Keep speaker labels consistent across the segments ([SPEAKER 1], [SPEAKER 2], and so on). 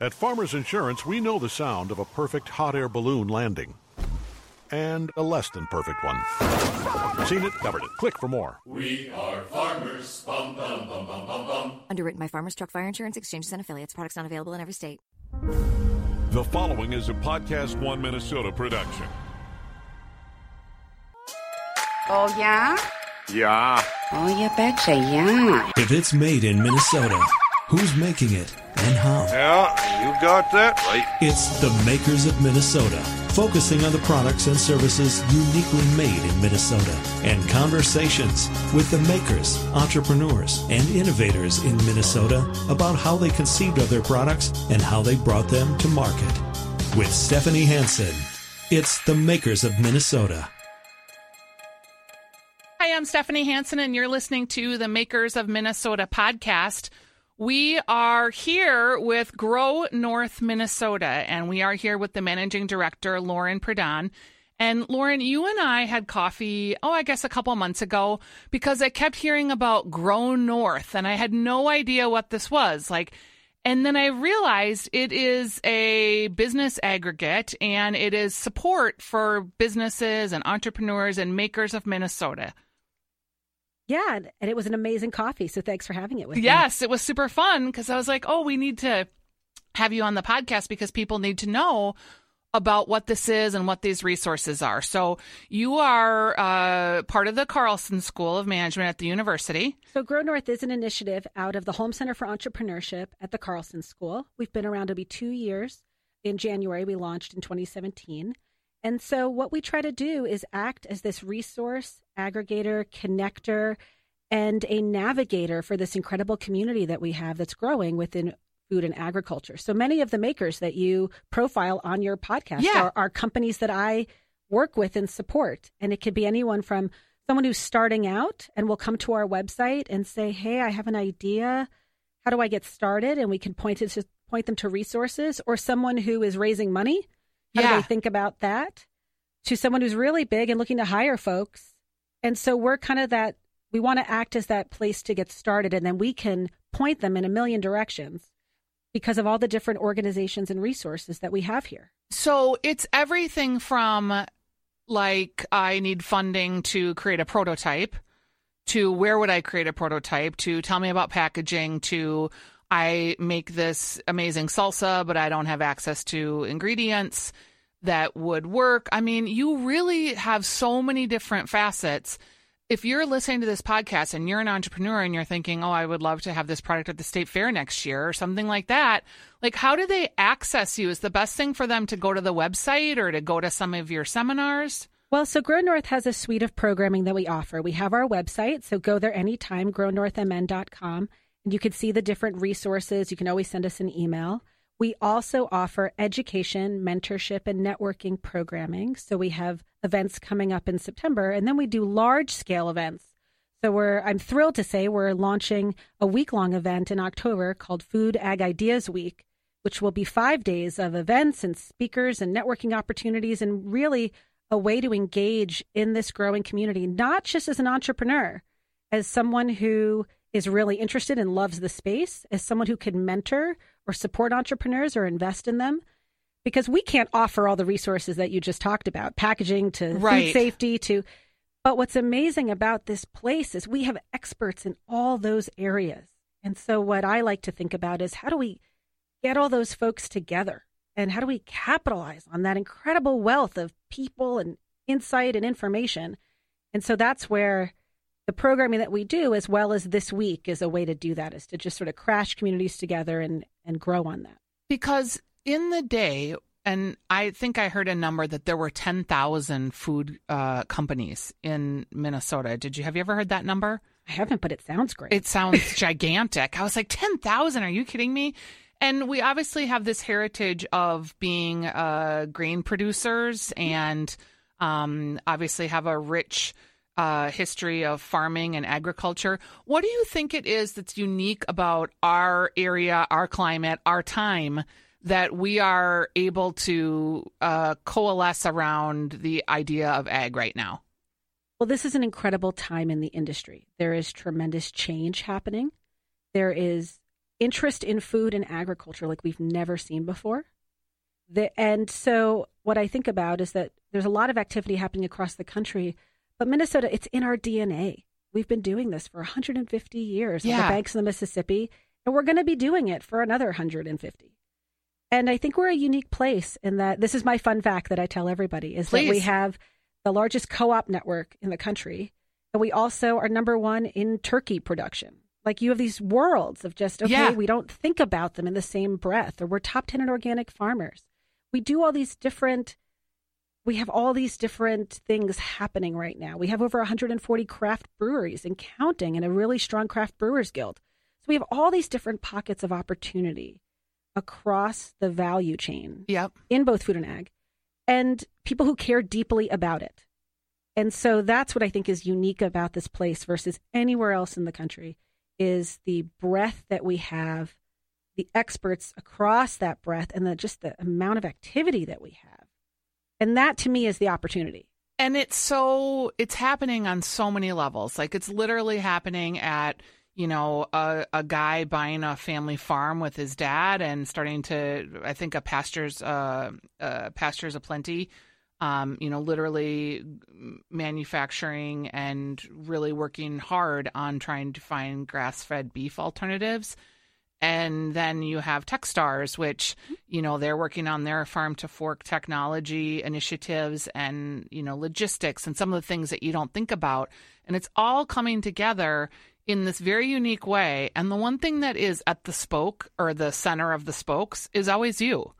[SPEAKER 1] At Farmers Insurance, we know the sound of a perfect hot air balloon landing. And a less than perfect one. Seen it, covered it. Click for more.
[SPEAKER 2] We are farmers. Bum, bum, bum, bum, bum, bum.
[SPEAKER 3] Underwritten by Farmers Truck Fire Insurance Exchanges and Affiliates. Products not available in every state.
[SPEAKER 4] The following is a Podcast One Minnesota production.
[SPEAKER 5] Oh, yeah?
[SPEAKER 6] Yeah.
[SPEAKER 5] Oh, you betcha, yeah.
[SPEAKER 7] If it's made in Minnesota, who's making it and how?
[SPEAKER 6] Yeah, you got that right.
[SPEAKER 7] It's the makers of Minnesota, focusing on the products and services uniquely made in Minnesota, and conversations with the makers, entrepreneurs, and innovators in Minnesota about how they conceived of their products and how they brought them to market. With Stephanie Hansen, it's the makers of Minnesota.
[SPEAKER 8] Hi, I'm Stephanie Hansen, and you're listening to the Makers of Minnesota podcast. We are here with Grow North Minnesota, and we are here with the managing director, Lauren Pradon. And Lauren, you and I had coffee, oh, I guess a couple months ago, because I kept hearing about Grow North, and I had no idea what this was. Like, and then I realized it is a business aggregate and it is support for businesses and entrepreneurs and makers of Minnesota.
[SPEAKER 9] Yeah, and- it was an amazing coffee. So thanks for having it with me.
[SPEAKER 8] Yes, it was super fun because I was like, oh, we need to have you on the podcast because people need to know about what this is and what these resources are. So you are uh, part of the Carlson School of Management at the university.
[SPEAKER 9] So Grow North is an initiative out of the Holmes Center for Entrepreneurship at the Carlson School. We've been around to be two years. In January, we launched in 2017. And so what we try to do is act as this resource, aggregator, connector, and a navigator for this incredible community that we have that's growing within food and agriculture. So many of the makers that you profile on your podcast
[SPEAKER 8] Yeah.
[SPEAKER 9] are, are companies that I work with and support. And it could be anyone from someone who's starting out and will come to our website and say, Hey, I have an idea. How do I get started? And we can point to point them to resources or someone who is raising money. How do
[SPEAKER 8] Yeah.
[SPEAKER 9] they think about that? To someone who's really big and looking to hire folks. And so we're kind of that we want to act as that place to get started and then we can point them in a million directions because of all the different organizations and resources that we have here.
[SPEAKER 8] So it's everything from like I need funding to create a prototype to where would I create a prototype to tell me about packaging to I make this amazing salsa but I don't have access to ingredients that would work. I mean, you really have so many different facets. If you're listening to this podcast and you're an entrepreneur and you're thinking, "Oh, I would love to have this product at the state fair next year" or something like that, like how do they access you? Is the best thing for them to go to the website or to go to some of your seminars?
[SPEAKER 9] Well, so Grow North has a suite of programming that we offer. We have our website, so go there anytime, grownorthmn.com, you can see the different resources. You can always send us an email. We also offer education, mentorship, and networking programming. So we have events coming up in September, and then we do large scale events. So we're I'm thrilled to say we're launching a week long event in October called Food Ag Ideas Week, which will be five days of events and speakers and networking opportunities and really a way to engage in this growing community, not just as an entrepreneur, as someone who is really interested and loves the space, as someone who can mentor or support entrepreneurs or invest in them. Because we can't offer all the resources that you just talked about, packaging to
[SPEAKER 8] Right.
[SPEAKER 9] food safety to but what's amazing about this place is we have experts in all those areas. And so, what I like to think about is how do we get all those folks together and how do we capitalize on that incredible wealth of people and insight and information? And so, that's where the programming that we do, as well as this week, is a way to do that, is to just sort of crash communities together and, and grow on that.
[SPEAKER 8] Because in the day, and I think I heard a number that there were 10,000 food uh, companies in Minnesota. Did you have you ever heard that number?
[SPEAKER 9] I haven't, but it sounds great.
[SPEAKER 8] It sounds gigantic. I was like, 10,000? Are you kidding me? And we obviously have this heritage of being uh, grain producers and um, obviously have a rich uh, history of farming and agriculture. What do you think it is that's unique about our area, our climate, our time that we are able to uh, coalesce around the idea of ag right now?
[SPEAKER 9] Well, this is an incredible time in the industry. There is tremendous change happening. There is interest in food and agriculture like we've never seen before. The, and so, what I think about is that there's a lot of activity happening across the country, but Minnesota, it's in our DNA. We've been doing this for 150 years on
[SPEAKER 8] Yeah.
[SPEAKER 9] the banks of the Mississippi, and we're going to be doing it for another 150. And I think we're a unique place in that this is my fun fact that I tell everybody is that we have the largest co-op network in the country, and we also are number one in turkey production. Like you have these worlds of just okay,
[SPEAKER 8] Yeah.
[SPEAKER 9] we don't think about them in the same breath, or we're top ten in organic farmers. We do all these different. We have all these different things happening right now. We have over 140 craft breweries and counting, and a really strong craft brewers guild. So we have all these different pockets of opportunity across the value chain
[SPEAKER 8] Yep.
[SPEAKER 9] in both food and ag, and people who care deeply about it. And so that's what I think is unique about this place versus anywhere else in the country is the breadth that we have, the experts across that breadth, and the, just the amount of activity that we have. And that to me is the opportunity.
[SPEAKER 8] And it's so it's happening on so many levels. Like it's literally happening at you know a, a guy buying a family farm with his dad and starting to I think a pastures uh, uh pastures a plenty. Um, you know, literally manufacturing and really working hard on trying to find grass-fed beef alternatives. And then you have Techstars, which, you know, they're working on their farm to fork technology initiatives and, you know, logistics and some of the things that you don't think about. And it's all coming together in this very unique way. And the one thing that is at the spoke or the center of the spokes is always you.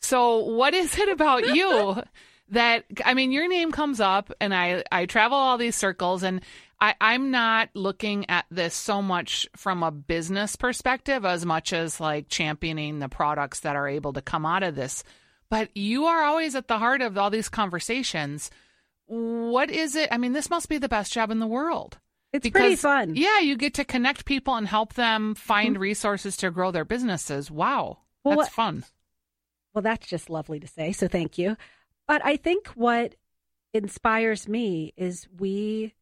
[SPEAKER 8] So what is it about you that I mean your name comes up and I I travel all these circles and I, I'm not looking at this so much from a business perspective as much as like championing the products that are able to come out of this. But you are always at the heart of all these conversations. What is it? I mean, this must be the best job in the world.
[SPEAKER 9] It's pretty fun.
[SPEAKER 8] Yeah, you get to connect people and help them find mm-hmm. resources to grow their businesses. Wow.
[SPEAKER 9] Well,
[SPEAKER 8] that's
[SPEAKER 9] what-
[SPEAKER 8] fun.
[SPEAKER 9] Well, that's just lovely to say. So thank you. But I think what inspires me is we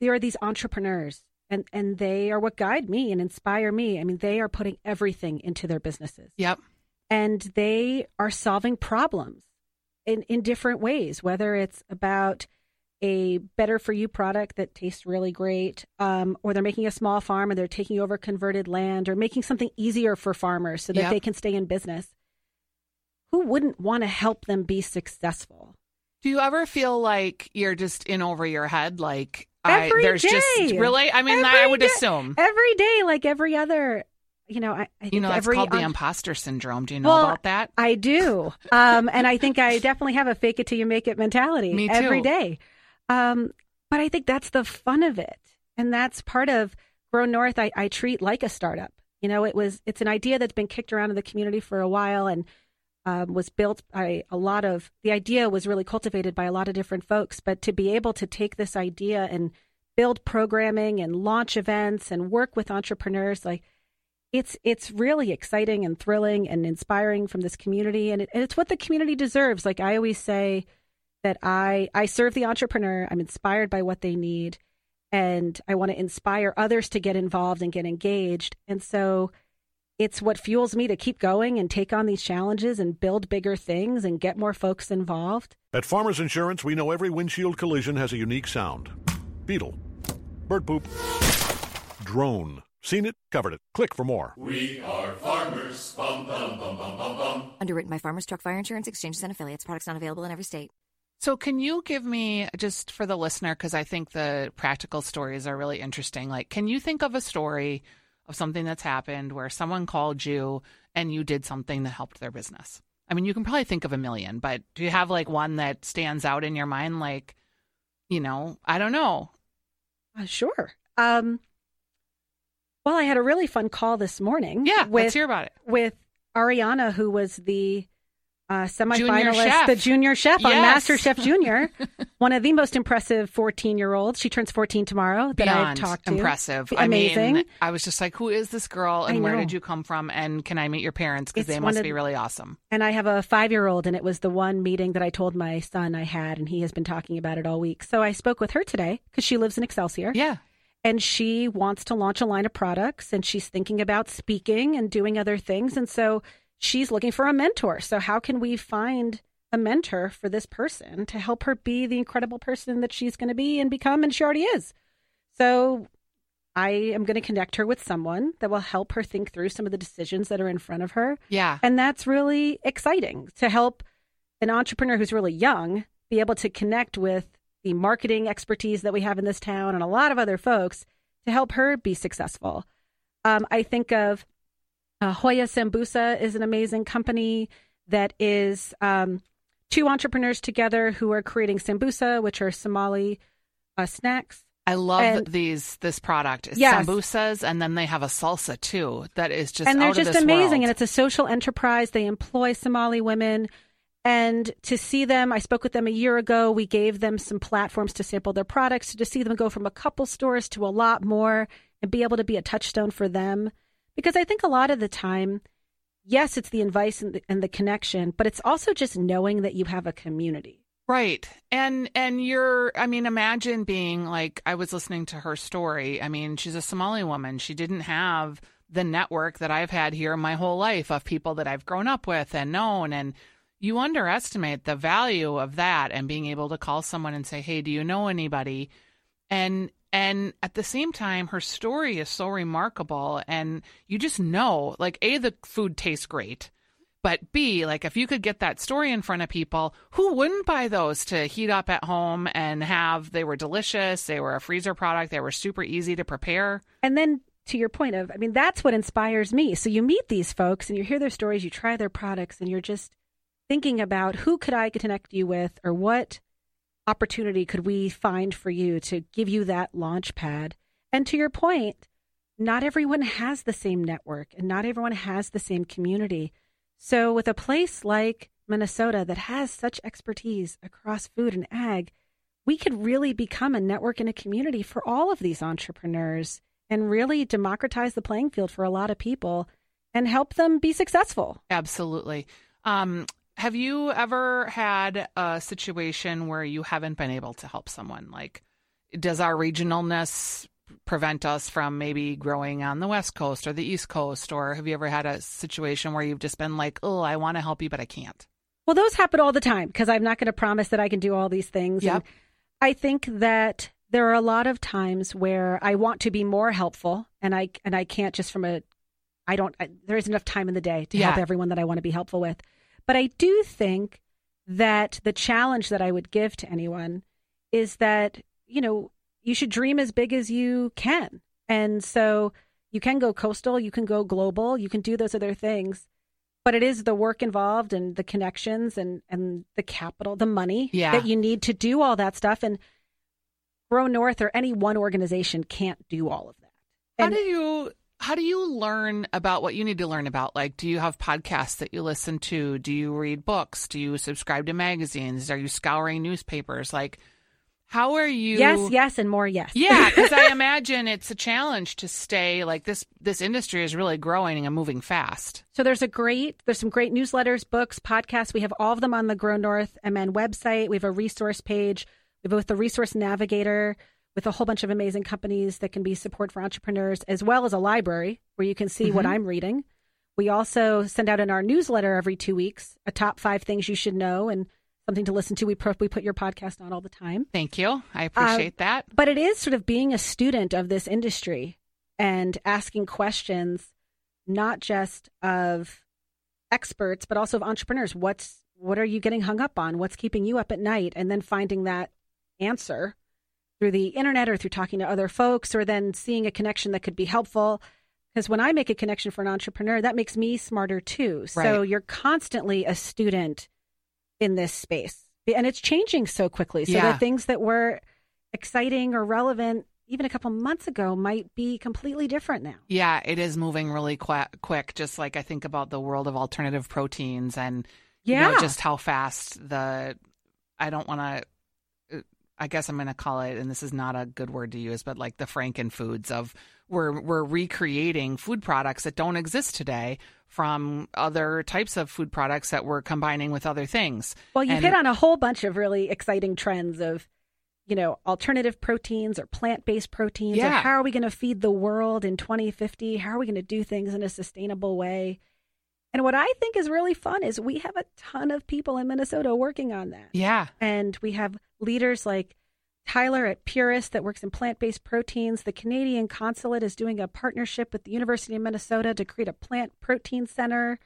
[SPEAKER 9] there are these entrepreneurs and and they are what guide me and inspire me. I mean, they are putting everything into their businesses.
[SPEAKER 8] Yep.
[SPEAKER 9] And they are solving problems in in different ways, whether it's about a better for you product that tastes really great, um, or they're making a small farm and they're taking over converted land, or making something easier for farmers so that
[SPEAKER 8] Yep.
[SPEAKER 9] they can stay in business. Who wouldn't want to help them be successful?
[SPEAKER 8] Do you ever feel like you're just in over your head? Like
[SPEAKER 9] Every
[SPEAKER 8] I, there's just really. I mean,
[SPEAKER 9] Every
[SPEAKER 8] I would
[SPEAKER 9] day.
[SPEAKER 8] assume.
[SPEAKER 9] Every day, like every other, you know, I, I think
[SPEAKER 8] You know, that's
[SPEAKER 9] every
[SPEAKER 8] called the
[SPEAKER 9] en-
[SPEAKER 8] imposter syndrome. Do you know
[SPEAKER 9] Well,
[SPEAKER 8] about that?
[SPEAKER 9] I do. Um, and I think I definitely have a fake it till you make it mentality
[SPEAKER 8] Me too.
[SPEAKER 9] day. Um, but I think that's the fun of it. And that's part of Grow North. I, I treat like a startup. You know, it was, it's an idea that's been kicked around in the community for a while and um, was built by a lot of, the idea was really cultivated by a lot of different folks. But to be able to take this idea and build programming and launch events and work with entrepreneurs, like, it's it's really exciting and thrilling and inspiring from this community. And, it, and it's what the community deserves. Like i always say that i i serve the entrepreneur. I'm inspired by what they need and i want to inspire others to get involved and get engaged. And so it's what fuels me to keep going and take on these challenges and build bigger things and get more folks involved
[SPEAKER 1] At Farmers Insurance, we know every windshield collision has a unique sound. Beetle. Bird poop. Drone. Seen it, covered it. Click for more.
[SPEAKER 2] We are farmers. Bum, bum, bum, bum, bum, bum.
[SPEAKER 3] Underwritten by Farmers Truck Fire Insurance Exchanges and Affiliates. Products not available in every state.
[SPEAKER 8] So, can you give me just for the listener, because I think the practical stories are really interesting. Like, can you think of a story of something that's happened where someone called you and you did something that helped their business? I mean, you can probably think of a million, but do you have like one that stands out in your mind? Like, you know, I don't know.
[SPEAKER 9] uh, sure um, well i had a really fun call this morning
[SPEAKER 8] Yeah,
[SPEAKER 9] with
[SPEAKER 8] let's hear about it.
[SPEAKER 9] with Ariana, who was the uh, semifinalist, the junior chef on Master Chef Junior, one of the most impressive 14 year olds. She turns 14 tomorrow that
[SPEAKER 8] Beyond
[SPEAKER 9] talked to.
[SPEAKER 8] impressive.
[SPEAKER 9] Amazing.
[SPEAKER 8] I mean, I was just like, who is this girl and where did you come from? And can I meet your parents? Because they must
[SPEAKER 9] of-
[SPEAKER 8] be really awesome.
[SPEAKER 9] and I have a five year old, and it was the one meeting that I told my son I had, and he has been talking about it all week. So I spoke with her today because she lives in Excelsior.
[SPEAKER 8] Yeah.
[SPEAKER 9] and she wants to launch a line of products and she's thinking about speaking and doing other things. And so she's looking for a mentor. So, how can we find a mentor for this person to help her be the incredible person that she's going to be and become? And she already is. So, I am going to connect her with someone that will help her think through some of the decisions that are in front of her.
[SPEAKER 8] Yeah.
[SPEAKER 9] And that's really exciting to help an entrepreneur who's really young be able to connect with the marketing expertise that we have in this town and a lot of other folks to help her be successful. Um, I think of uh, Hoyo Sambusa is an amazing company that is um, two entrepreneurs together who are creating sambusa, which are Somali uh, snacks.
[SPEAKER 8] I love
[SPEAKER 9] And-
[SPEAKER 8] these this product. It's
[SPEAKER 9] Yes.
[SPEAKER 8] Sambusas, and then they have a salsa too that is just
[SPEAKER 9] and they're just amazing
[SPEAKER 8] world.
[SPEAKER 9] and it's a social enterprise they employ somali women and to see them i spoke with them a year ago we gave them some platforms to sample their products to see them go from a couple stores to a lot more and be able to be a touchstone for them because i think a lot of the time yes it's the advice and the, and the connection but it's also just knowing that you have a community
[SPEAKER 8] Right. And and you're I mean imagine being like I was listening to her story. I mean, she's a Somali woman. She didn't have the network that I've had here my whole life of people that I've grown up with and known and you underestimate the value of that and being able to call someone and say, "Hey, do you know anybody?" And and at the same time her story is so remarkable and you just know like A the food tastes great. But B, like if you could get that story in front of people, who wouldn't buy those to heat up at home and have they were delicious, they were a freezer product, they were super easy to prepare.
[SPEAKER 9] And then to your point of, I mean, that's what inspires me. So you meet these folks and you hear their stories, you try their products, and you're just thinking about who could I connect you with or what opportunity could we find for you to give you that launch pad. And to your point, not everyone has the same network and not everyone has the same community. So with a place like Minnesota that has such expertise across food and ag, we could really become a network and a community for all of these entrepreneurs and really democratize the playing field for a lot of people and help them be successful.
[SPEAKER 8] Absolutely. Um, have you ever had a situation where you haven't been able to help someone? Like, does our regionalness prevent us from maybe growing on the West Coast or the East Coast? Or have you ever had a situation where you've just been like, oh, I want to help you, but I can't?
[SPEAKER 9] Well, those happen all the time because I'm not going to promise that I can do all these things.
[SPEAKER 8] Yep.
[SPEAKER 9] And I think that there are a lot of times where I want to be more helpful and I and I can't just from a I don't I, there isn't enough time in the day to help everyone that I want to be helpful with. But I do think that the challenge that I would give to anyone is that, you know, you should dream as big as you can. And so you can go coastal, you can go global, you can do those other things. But it is the work involved and the connections and, and the capital, the money
[SPEAKER 8] Yeah.
[SPEAKER 9] that you need to do all that stuff. And Grow North or any one organization can't do all of that.
[SPEAKER 8] How do you how do you learn about what you need to learn about? Like, do you have podcasts that you listen to? Do you read books? Do you subscribe to magazines? Are you scouring newspapers? Like, how are you?
[SPEAKER 9] Yes, yes, and more yes.
[SPEAKER 8] Yeah, because I imagine it's a challenge to stay like this. This industry is really growing and moving fast.
[SPEAKER 9] So there's a great, there's some great newsletters, books, podcasts. We have all of them on the Grow North MN website. We have a resource page. We have both the resource navigator with a whole bunch of amazing companies that can be support for entrepreneurs, as well as a library where you can see what I'm reading. We also send out in our newsletter every two weeks a top five things you should know and something to listen to. We, pro- we put your podcast on all the time.
[SPEAKER 8] Thank you. I
[SPEAKER 9] Uh,
[SPEAKER 8] appreciate that.
[SPEAKER 9] But it is sort of being a student of this industry and asking questions, not just of experts, but also of entrepreneurs. What's what are you getting hung up on? What's keeping you up at night? And then finding that answer through the internet or through talking to other folks, or then seeing a connection that could be helpful. Because when I make a connection for an entrepreneur, that makes me smarter too. So
[SPEAKER 8] Right.
[SPEAKER 9] you're constantly a student in this space. And it's changing so quickly. So
[SPEAKER 8] Yeah.
[SPEAKER 9] the things that were exciting or relevant even a couple months ago might be completely different now.
[SPEAKER 8] Yeah, it is moving really qu- quick. Just like I think about the world of alternative proteins and you know,
[SPEAKER 9] Yeah.
[SPEAKER 8] just how fast the. I don't want to. I guess I'm going to call it, and this is not a good word to use, but like the Franken foods of we're we're recreating food products that don't exist today from other types of food products that we're combining with other things.
[SPEAKER 9] Well, you
[SPEAKER 8] And-
[SPEAKER 9] hit on a whole bunch of really exciting trends of you know, alternative proteins or plant based proteins?
[SPEAKER 8] Yeah.
[SPEAKER 9] how are we going to feed the world in 2050? How are we going to do things in a sustainable way? And what I think is really fun is we have a ton of people in Minnesota working on that.
[SPEAKER 8] Yeah.
[SPEAKER 9] And we have leaders like Tyler at Puris that works in plant based proteins. The Canadian consulate is doing a partnership with the University of Minnesota to create a plant protein center.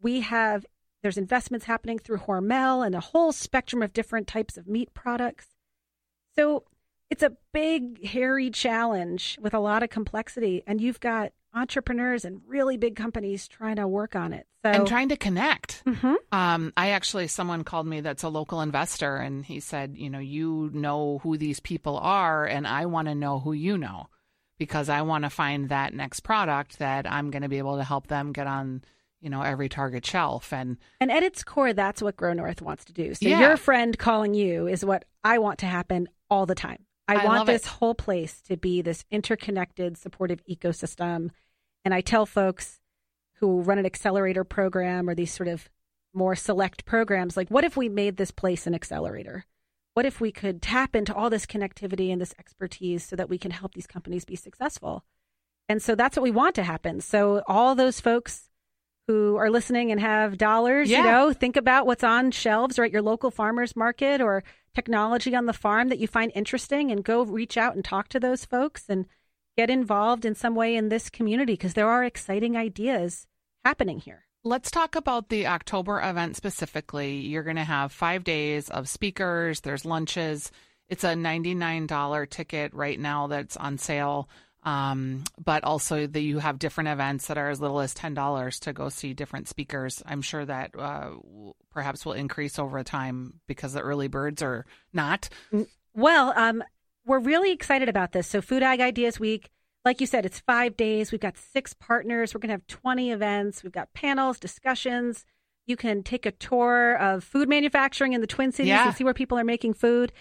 [SPEAKER 9] We have, there's investments happening through Hormel and a whole spectrum of different types of meat products. So it's a big, hairy challenge with a lot of complexity. And you've got entrepreneurs and really big companies trying to work on it. So,
[SPEAKER 8] and trying to connect.
[SPEAKER 9] Mhm.
[SPEAKER 8] Um, I actually, someone called me that's a local investor, and he said, you know, you know who these people are, and I want to know who you know because I want to find that next product that I'm going to be able to help them get on, you know, every Target shelf. And
[SPEAKER 9] And at its core, that's what Grow North wants to do. So
[SPEAKER 8] Yeah.
[SPEAKER 9] your friend calling you is what I want to happen all the time. I,
[SPEAKER 8] I
[SPEAKER 9] want this
[SPEAKER 8] it.
[SPEAKER 9] whole place to be this interconnected, supportive ecosystem. And I tell folks who run an accelerator program or these sort of more select programs, like, what if we made this place an accelerator? What if we could tap into all this connectivity and this expertise so that we can help these companies be successful? And so that's what we want to happen. So all those folks who are listening and have dollars,
[SPEAKER 8] Yeah.
[SPEAKER 9] you know, think about what's on shelves or at your local farmers market or technology on the farm that you find interesting and go reach out and talk to those folks and get involved in some way in this community because there are exciting ideas happening here.
[SPEAKER 8] Let's talk about the October event specifically. You're going to have five days of speakers, there's lunches. It's a $99 ticket right now that's on sale. Um, but also that you have different events that are as little as $10 to go see different speakers. I'm sure that uh, perhaps will increase over time because the early birds are not.
[SPEAKER 9] Well, um, we're really excited about this. So, Food Ag Ideas Week, like you said, it's five days. We've got six partners. We're going to have 20 events. We've got panels, discussions. You can take a tour of food manufacturing in the Twin Cities
[SPEAKER 8] Yeah.
[SPEAKER 9] and see where people are making food.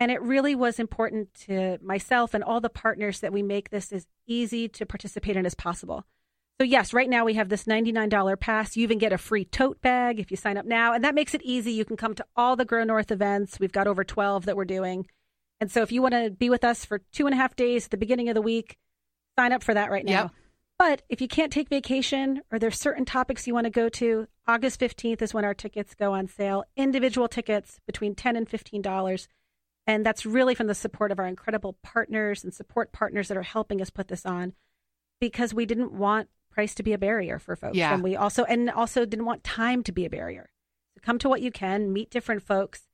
[SPEAKER 9] And it really was important to myself and all the partners that we make this as easy to participate in as possible. So, yes, right now we have this $99 pass. You even get a free tote bag if you sign up now. And that makes it easy. You can come to all the Grow North events. We've got over 12 that we're doing. And so, if you want to be with us for two and a half days at the beginning of the week, sign up for that right now.
[SPEAKER 8] Yep.
[SPEAKER 9] But if you can't take vacation or there's certain topics you want to go to, August 15th is when our tickets go on sale. Individual tickets between 10 and $15. And that's really from the support of our incredible partners and support partners that are helping us put this on because we didn't want price to be a barrier for folks.
[SPEAKER 8] Yeah.
[SPEAKER 9] And we also and also didn't want time to be a barrier. So come to what you can, meet different folks,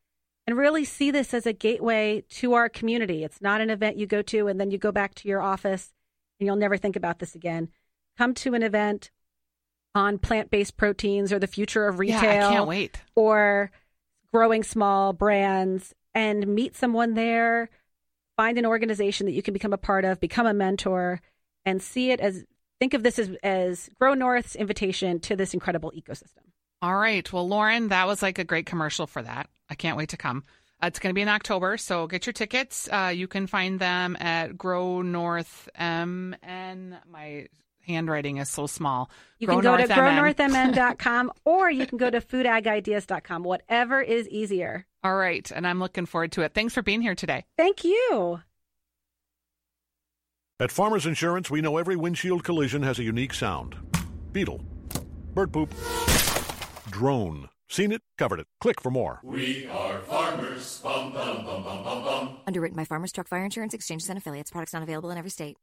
[SPEAKER 9] and really see this as a gateway to our community. It's not an event you go to and then you go back to your office and you'll never think about this again. Come to an event on plant-based proteins or the future of retail
[SPEAKER 8] Yeah, I can't wait.
[SPEAKER 9] or growing small brands and meet someone there, find an organization that you can become a part of, become a mentor, and see it as think of this as, as Grow North's invitation to this incredible ecosystem.
[SPEAKER 8] All right. Well, Lauren, that was like a great commercial for that. I can't wait to come. Uh, it's going to be in October, so get your tickets. Uh, you can find them at Grow North MN. My handwriting is so small.
[SPEAKER 9] You
[SPEAKER 8] Grow
[SPEAKER 9] can go
[SPEAKER 8] North
[SPEAKER 9] to
[SPEAKER 8] MN.
[SPEAKER 9] grownorthmn.com or you can go to foodagagideas.com, whatever is easier.
[SPEAKER 8] All right, and I'm looking forward to it. Thanks for being here today.
[SPEAKER 9] Thank you.
[SPEAKER 1] At Farmers Insurance, we know every windshield collision has a unique sound. Beetle. Bird poop. Drone. Seen it, covered it. Click for more.
[SPEAKER 2] We are farmers. Bum, bum, bum, bum, bum, bum.
[SPEAKER 3] Underwritten by Farmers Truck Fire Insurance Exchanges and Affiliates. Products not available in every state.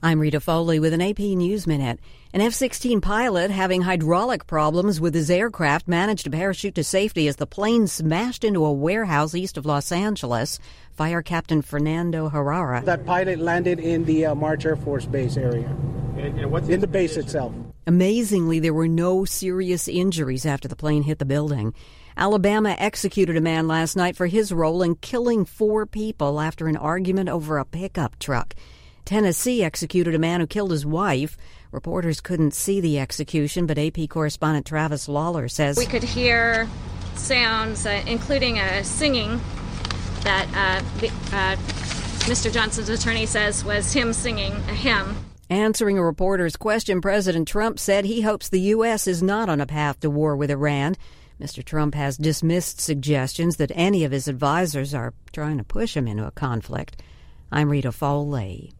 [SPEAKER 10] I'm Rita Foley with an AP News Minute. An F 16 pilot having hydraulic problems with his aircraft managed to parachute to safety as the plane smashed into a warehouse east of Los Angeles. Fire Captain Fernando Herrera.
[SPEAKER 11] That pilot landed in the uh, March Air Force Base area, in the base itself.
[SPEAKER 10] Amazingly, there were no serious injuries after the plane hit the building. Alabama executed a man last night for his role in killing four people after an argument over a pickup truck. Tennessee executed a man who killed his wife. Reporters couldn't see the execution, but AP correspondent Travis Loller says
[SPEAKER 12] We could hear sounds, uh, including a singing that uh, uh, Mr. Johnson's attorney says was him singing a hymn.
[SPEAKER 10] Answering a reporter's question, President Trump said he hopes the U.S. is not on a path to war with Iran. Mr. Trump has dismissed suggestions that any of his advisors are trying to push him into a conflict. I'm Rita Foley.